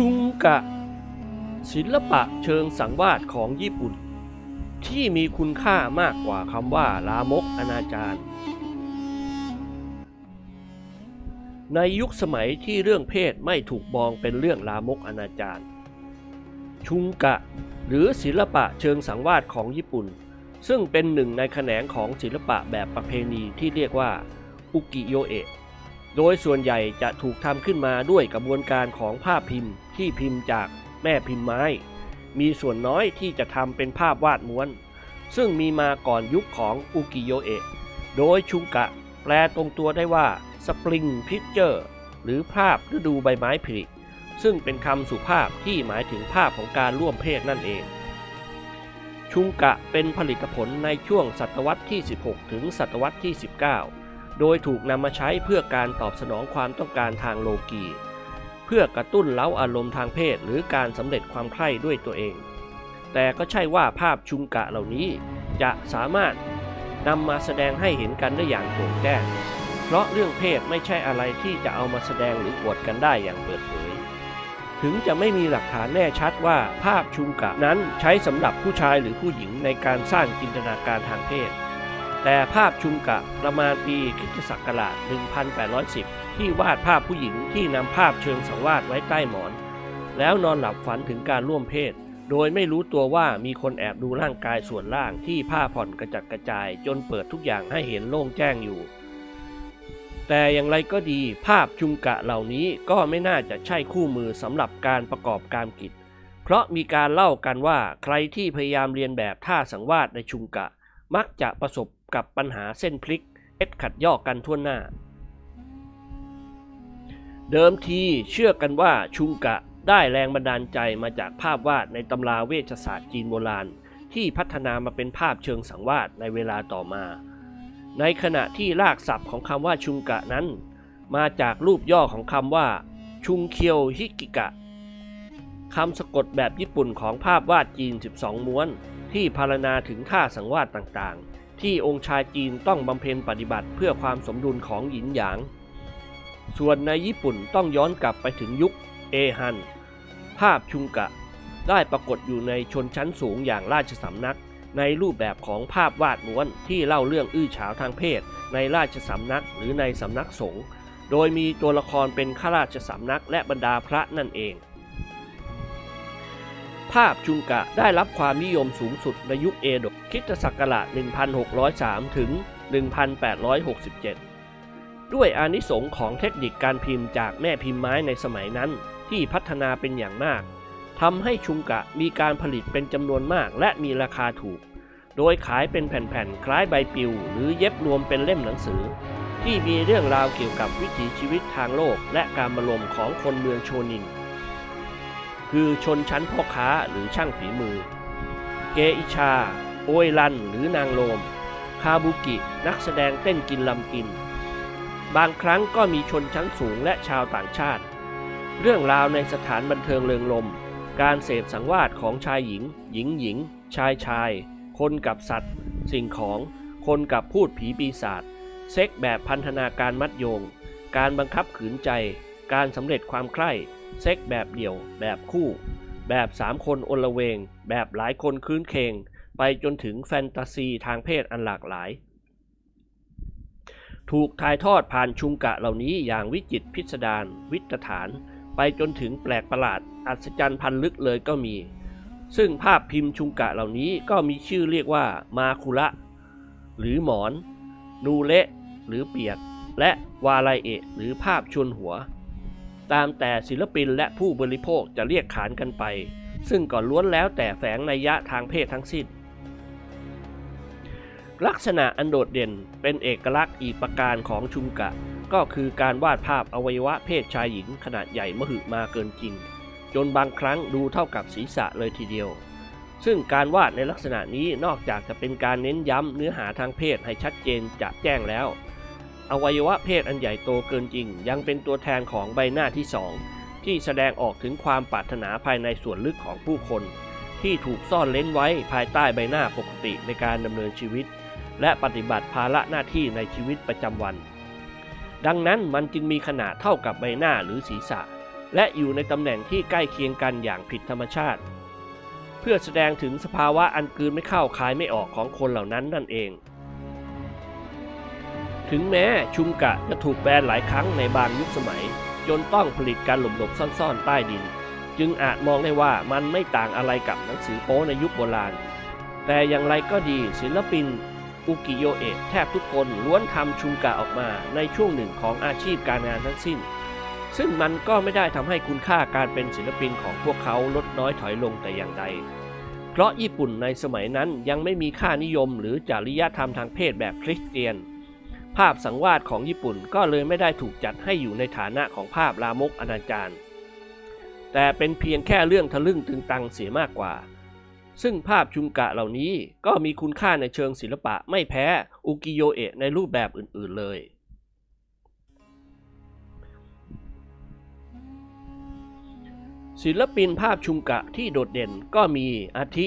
ชุงกะ ศิลปะเชิงสังวาสของญี่ปุ่น ที่มีคุณค่ามากกว่าคำว่าลามกอนาจารในยุคสมัยที่เรื่องเพศไม่ถูกมองเป็นเรื่องลามกอนาจารชุงกะ หรือศิลปะเชิงสังวาสของญี่ปุ่น ซึ่งเป็นหนึ่งในแขนงของศิลปะแบบประเพณีที่เรียกว่า อุกิโยเอะ โดยส่วนใหญ่จะถูกทำขึ้นมาด้วยกระบวนการของภาพพิมพ์ที่พิมพ์จากแม่พิมพ์ไม้ มีส่วนน้อยที่จะทำเป็นภาพวาดม้วน ซึ่งมีมาก่อนยุคของอุกิโยเอะ โดยชุงกะแปลตรงตัวได้ว่าสปริงพิ c เจอร์หรือภาพฤดูใบไม้ผลิซึ่งเป็นคำสุภาพที่หมายถึงภาพของการร่วมเพศนั่นเอง ชุงกะเป็นผลิตผลในช่วงศตวรรษที่ 16 ถึงศตวรรษที่ 19 โดยถูกนำมาใช้เพื่อการตอบสนองความต้องการทางโลกี เพื่อกระตุ้นเล้าอารมณ์ทางเพศหรือการสำเร็จความใคร่ด้วยตัวเอง แต่ก็ใช่ว่าภาพชุงกะเหล่านี้จะสามารถนำมาแสดงให้เห็นกันได้อย่างโจ่งแจ้ง เพราะเรื่องเพศไม่ใช่อะไรที่จะเอามาแสดงหรืออวดกันได้อย่างเปิดเผย ถึงจะไม่มีหลักฐานแน่ชัดว่าภาพชุงกะนั้นใช้สำหรับผู้ชายหรือผู้หญิงในการสร้างจินตนาการทางเพศ แต่ภาพชุงกะประมาณปีคริสตศักราช 1810 ที่วาดภาพผู้หญิงที่นำภาพเชิงสังวาสไว้ใต้หมอน แล้วนอนหลับฝันถึงการร่วมเพศ โดยไม่รู้ตัวว่ามีคนแอบดูร่างกายส่วนล่างที่ผ้าผ่อนกระจัดกระจาย จนเปิดทุกอย่างให้เห็นโล่งแจ้งอยู่ แต่อย่างไรก็ดีภาพชุงกะเหล่านี้ก็ไม่น่าจะใช่คู่มือสำหรับการประกอบการกิจ เพราะมีการเล่ากันว่าใครที่พยายามเรียนแบบท่าสังวาสในชุงกะมักจะประสบ กับปัญหาเส้นพลิกเอ็ดขัดยอกกันทั่วหน้า เดิมทีเชื่อกันว่าชุงกะได้แรงบันดาลใจมาจากภาพวาดในตำราเวชศาสตร์จีนโบราณ ที่พัฒนามาเป็นภาพเชิงสังวาสในเวลาต่อมา ในขณะที่รากศัพท์ของคำว่าชุงกะนั้น มาจากรูปย่อของคำว่า ชุงเคียวฮิกิกะคำสะกดแบบญี่ปุ่นของภาพวาดจีน 12 ม้วน ที่พารณนาถึงท่าสังวาสต่างๆ ที่องค์ชายจีนต้องบำเพ็ญปฏิบัติเพื่อความสมดุลของหยินหยาง ส่วนในญี่ปุ่นต้องย้อนกลับไปถึงยุคเอฮัน ภาพชุงกะ ได้ปรากฏอยู่ในชนชั้นสูงอย่างราชสำนัก ในรูปแบบของภาพวาดม้วนที่เล่าเรื่องอื้อฉาวทางเพศ ในราชสำนักหรือในสำนักสงฆ์ โดยมีตัวละครเป็นข้าราชสำนักและบรรดาพระนั่นเอง ภาพชุงกะได้รับความนิยมสูงสุดในยุคเอโดะคริสตศักราช 1603 ถึง 1867 ด้วยอานิสงค์ของเทคนิคการพิมพ์จากแม่พิมพ์ไม้ในสมัยนั้นที่พัฒนาเป็นอย่างมากทำให้ชุงกะมีการผลิตเป็นจำนวนมากและมีราคาถูก โดยขายเป็นแผ่นๆ คล้ายใบปลิว หรือเย็บรวมเป็นเล่มหนังสือ ที่มีเรื่องราวเกี่ยวกับวิถีชีวิตทางโลก และการบรมของคนเมืองโชนิน คือชนชั้นพ่อค้าหรือช่างฝีมือ เกอิชา โอยรันหรือนางโลม คาบุกิ นักแสดงเต้นกินลำกิน บางครั้งก็มีชนชั้นสูงและชาวต่างชาติ เรื่องราวในสถานบันเทิงเริงลม การเสพสังวาสของชายหญิง หญิงหญิง ชายชาย คนกับสัตว์ สิ่งของ คนกับพูดผีปีศาจ เซ็กแบบพันธนาการมัดโยง การบังคับขืนใจ การสำเร็จความใคร่ เซ็กแบบเดี่ยว แบบคู่ แบบสามคนอนละเวง แบบหลายคนคืนเคง ไปจนถึงแฟนตาซีทางเพศอันหลากหลาย ถูกถ่ายทอดผ่านชุงกะเหล่านี้อย่างวิจิตพิสดารวิตฐาน ไปจนถึงแปลกประหลาด อัศจรรย์พันลึกเลยก็มี ซึ่งภาพพิมพ์ชุงกะเหล่านี้ก็มีชื่อเรียกว่ามาคุระ หรือหมอน นูเละ หรือเปียก และวาไลเอะหรือภาพชวนหัว ตามแต่ศิลปินและผู้บริโภคจะเรียกขานกันไป ซึ่งก็ล้วนแล้วแต่แฝงนัยยะทางเพศทั้งสิ้น ลักษณะอันโดดเด่นเป็นเอกลักษณ์อีกประการของชุงกะ ก็คือการวาดภาพอวัยวะเพศชายหญิงขนาดใหญ่มหึมาเกินจริง จนบางครั้งดูเท่ากับศีรษะเลยทีเดียว ซึ่งการวาดในลักษณะนี้นอกจากจะเป็นการเน้นย้ำเนื้อหาทางเพศให้ชัดเจนจะแจ้งแล้ว อวัยวะเพศอันใหญ่โตเกินจริง ยังเป็นตัวแทนของใบหน้าที่สองที่แสดงออกถึงความปรารถนาภายในส่วนลึกของผู้คน ที่ถูกซ่อนเล้นไว้ภายใต้ใบหน้าปกติในการดำเนินชีวิต และปฏิบัติภาระหน้าที่ในชีวิตประจำวัน ดังนั้นมันจึงมีขนาดเท่ากับใบหน้าหรือศีรษะ และอยู่ในตำแหน่งที่ใกล้เคียงกันอย่างผิดธรรมชาติ เพื่อแสดงถึงสภาวะอันกืนไม่เข้าคายไม่ออกของคนเหล่านั้นนั่นเอง ถึงแม้ชุมกะจะถูกแบนหลายครั้งในบางยุคสมัย จนต้องผลิตการหลบๆซ่อนๆ ใต้ดิน จึงอาจมองได้ว่ามันไม่ต่างอะไรกับหนังสือโป๊ในยุคโบราณ แต่อย่างไรก็ดีศิลปินอุกิโยเอะแทบทุกคนล้วนทำชุงกะออกมาในช่วงหนึ่งของอาชีพการงานทั้งสิ้น ซึ่งมันก็ไม่ได้ทำให้คุณค่าการเป็นศิลปินของพวกเขาลดน้อยถอยลงแต่อย่างใดเพราะญี่ปุ่นในสมัยนั้นยังไม่มีค่านิยมหรือจริยธรรมทางเพศแบบคริสเตียน ภาพสังวาสของญี่ปุ่นก็เลยไม่ได้ถูกจัดให้อยู่ในฐานะของภาพลามกอนาจารแต่เป็นเพียงแค่เรื่องทะลึ่งตึงตังเสียมากกว่า ซึ่งภาพชุงกะเหล่านี้ก็มีคุณค่าในเชิงศิลปะไม่แพ้อุกิโยเอะในรูปแบบอื่นๆเลย ศิลปินภาพชุงกะที่โดดเด่นก็มีอาทิ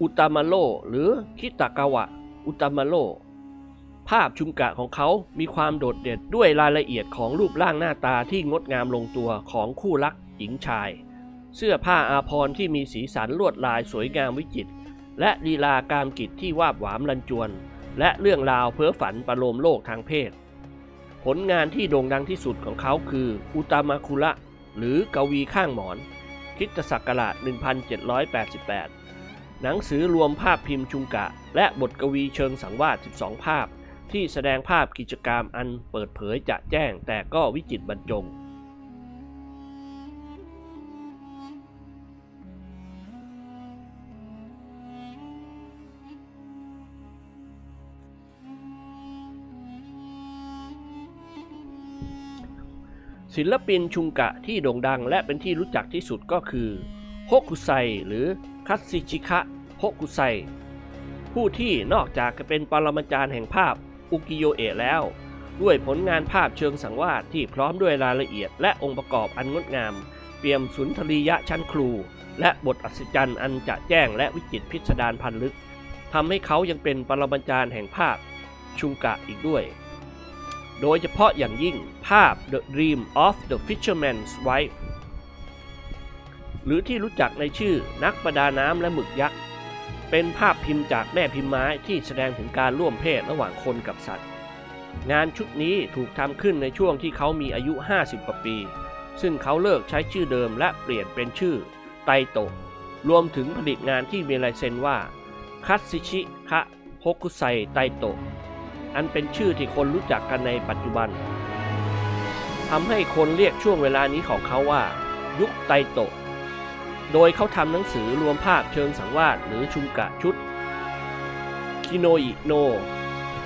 อุตามาโรหรือคิตากาวะ อุตามาโร ภาพชุงกะของเขามีความโดดเด่นด้วยรายละเอียดของรูปร่างหน้าตาที่งดงามลงตัวของคู่รักหญิงชาย เสื้อผ้าอาภรณ์ที่มีสีสันลวดลายสวยงามวิจิตร และลีลาการกิจที่วาบหวามลันจวน และเรื่องราวเพ้อฝันประโลมโลกทางเพศ ผลงานที่โด่งดังที่สุดของเขาคืออุตามาคุระ หรือกวีข้างหมอน คิตศักราช 1788 หนังสือรวมภาพพิมพ์ชุงกะ และบทกวีเชิงสังวาส 12 ภาพ ที่แสดงภาพกิจกรรมอันเปิดเผยจะแจ้งแต่ก็วิจิตรบรรจง ศิลปินชุงกะที่โด่งดังและเป็นที่รู้จักที่สุดก็คือฮกุไซหรือคัตซิชิคะฮกุไซผู้ที่นอกจากจะเป็นปรมาจารย์แห่งภาพ อุกิโยเอะแล้ว ด้วยผลงานภาพเชิงสังวาสที่พร้อมด้วยรายละเอียดและองค์ประกอบอันงดงาม เปี่ยมสุนทรียะชั้นครู และบทอัศจรรย์อันจะแจ้งและวิจิตรพิสดารพันลึกทำให้เขายังเป็นปรมาจารย์แห่งภาพชุงกะอีกด้วย โดยเฉพาะอย่างยิ่งภาพ The Dream of the Fisherman's Wife หรือที่รู้จักในชื่อนักประดาน้ำและหมึกยักษ์ เป็นภาพพิมพ์จากแม่พิมพ์ไม้ที่แสดงถึงการร่วมเพศระหว่างคนกับสัตว์ งานชุดนี้ถูกทำขึ้นในช่วงที่เขามีอายุ 50 กว่าปี ซึ่งเขาเลิกใช้ชื่อเดิมและเปลี่ยนเป็นชื่อ ไตโตรวมถึงผลิตงานที่มีลายเซ็นว่า คัตซิชิคะฮกคุไซไตโตอันเป็นชื่อที่คนรู้จักกันในปัจจุบันทำให้คนเรียกช่วงเวลานี้ของเขาว่า ยุคไตโตะ โดยเขาทำหนังสือรวมภาพเชิงสังวาสหรือชุงกะชุด คิโนอิโน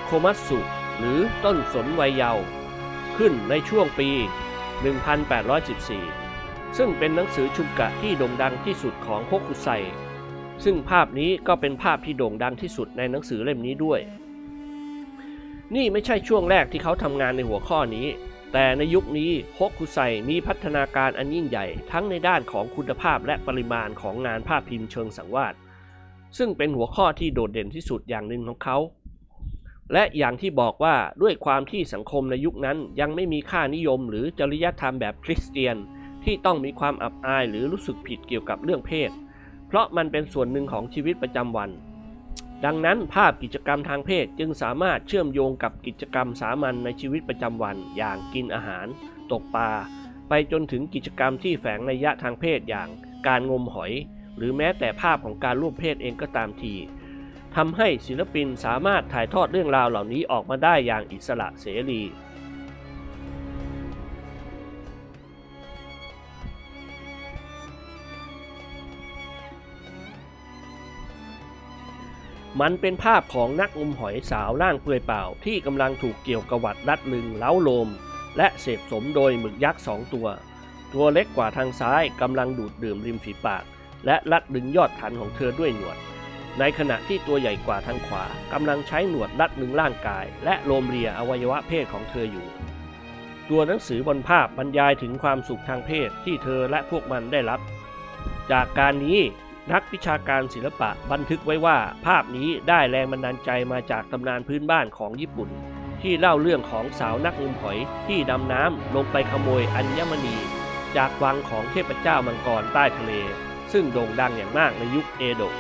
โคมัตสุ หรือต้นสนวัยเยาว์ขึ้นในช่วงปี 1814 ซึ่งเป็นหนังสือชุงกะที่โด่งดังที่สุดของฮกคุไซ ซึ่งภาพนี้ก็เป็นภาพที่โด่งดังที่สุดในหนังสือเล่มนี้ด้วย นี่ไม่ใช่ช่วงแรกที่เขาทำงานในหัวข้อนี้ แต่ในยุคนี้ฮกคุไซมีพัฒนาการอันยิ่งใหญ่ ทั้งในด้านของคุณภาพและปริมาณของงานภาพพิมพ์เชิงสังวาสซึ่งเป็นหัวข้อที่โดดเด่นที่สุดอย่างหนึ่งของเขา และอย่างที่บอกว่าด้วยความที่สังคมในยุคนั้นยังไม่มีค่านิยมหรือจริยธรรมแบบคริสเตียน ที่ต้องมีความอับอายหรือรู้สึกผิดเกี่ยวกับเรื่องเพศ เพราะมันเป็นส่วนหนึ่งของชีวิตประจำวัน ดังนั้นภาพกิจกรรมทางเพศจึงสามารถเชื่อมโยงกับกิจกรรมสามัญในชีวิตประจำวัน อย่างกินอาหาร ตกปลา ไปจนถึงกิจกรรมที่แฝงนัยยะทางเพศอย่างการงมหอย หรือแม้แต่ภาพของการร่วมเพศเองก็ตามทีทำให้ศิลปินสามารถถ่ายทอดเรื่องราวเหล่านี้ออกมาได้อย่างอิสระเสรี มันเป็นภาพของนักงมหอยสาวร่างเปลือยเปล่า ที่กำลังถูกเกี่ยวกวัดรัดลึงเล้าโลม และเสพสมโดยหมึกยักษ์สองตัว ตัวเล็กกว่าทางซ้ายกำลังดูดดื่มริมฝีปาก และรัดดึงยอดฐานของเธอด้วยหนวด ในขณะที่ตัวใหญ่กว่าทางขวากำลังใช้หนวดรัดดึงร่างกาย และโลมเรียอวัยวะเพศของเธออยู่ ตัวหนังสือบนภาพบรรยายถึงความสุขทางเพศที่เธอและพวกมันได้รับ จากการนี้ นักวิชาการศิลปะบันทึกไว้ว่า ภาพนี้ได้แรงบันดาลใจมาจากตำนานพื้นบ้านของญี่ปุ่น ที่เล่าเรื่องของสาวนักงมหอยที่ดำน้ำลงไปขโมยอัญมณี จากวังของเทพเจ้ามังกรใต้ทะเล ซึ่งโด่งดังอย่างมากในยุคเอโดะ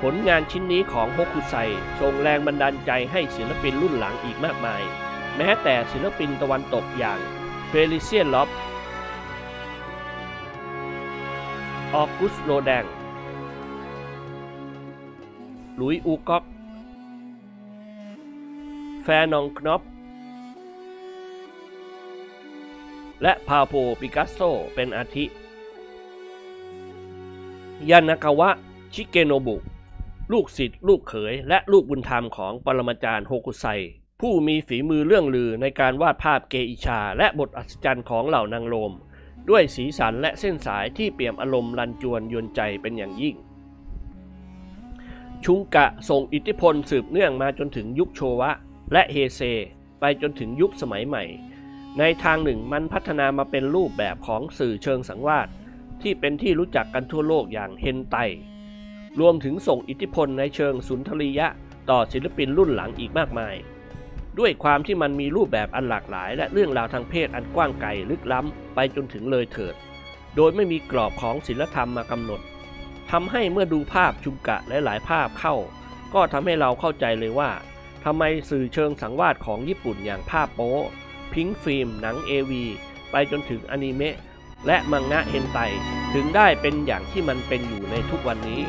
ผลงานชิ้นนี้ของฮกุไซส่งแรงบันดาลใจให้ศิลปินรุ่นหลังอีกมากมาย แม้แต่ศิลปินตะวันตกอย่างเฟลิเซียนล็อบ ออกุสโรแดง หลุยอูก๊อก แฟนองคนอป และพาโพปิกัสโซเป็นอาทิ ยานากาวะ ชิเกโนบุ ลูกศิษย์ลูกเขย และลูกบุญธรรมของปรมาจารย์โฮกุไซ ผู้มีฝีมือเรื่องลือในการวาดภาพเกอิชา และบทอัศจรรย์ของเหล่านางโลม ด้วยสีสันและเส้นสายที่เปี่ยมอารมณ์รันจวนยวนใจเป็นอย่างยิ่ง ชุงกะส่งอิทธิพลสืบเนื่องมาจนถึงยุคโชวะ และเฮเซ ไปจนถึงยุคสมัยใหม่ ในทางหนึ่งมันพัฒนามาเป็นรูปแบบของสื่อเชิงสังวาสที่เป็นที่รู้จักกันทั่วโลกอย่างเฮนไต รวมถึงส่งอิทธิพลในเชิงสุนทรียะต่อศิลปินรุ่นหลังอีกมากมาย ด้วยความที่มันมีรูปแบบอันหลากหลาย และเรื่องราวทางเพศอันกว้างไกลลึกล้ำไปจนถึงเลยเถิด โดยไม่มีกรอบของศิลธรรมมากำหนดทำให้เมื่อดูภาพชุมกะและหลายภาพเข้า ก็ทำให้เราเข้าใจเลยว่าทำไมสื่อเชิงสังวาสของญี่ปุ่นอย่างภาพโป๊พิงฟิล์ม หนังเอวีไปจนถึงอนิเมะและมังงะเฮนไตถึงได้เป็นอย่างที่มันเป็นอยู่ในทุกวันนี้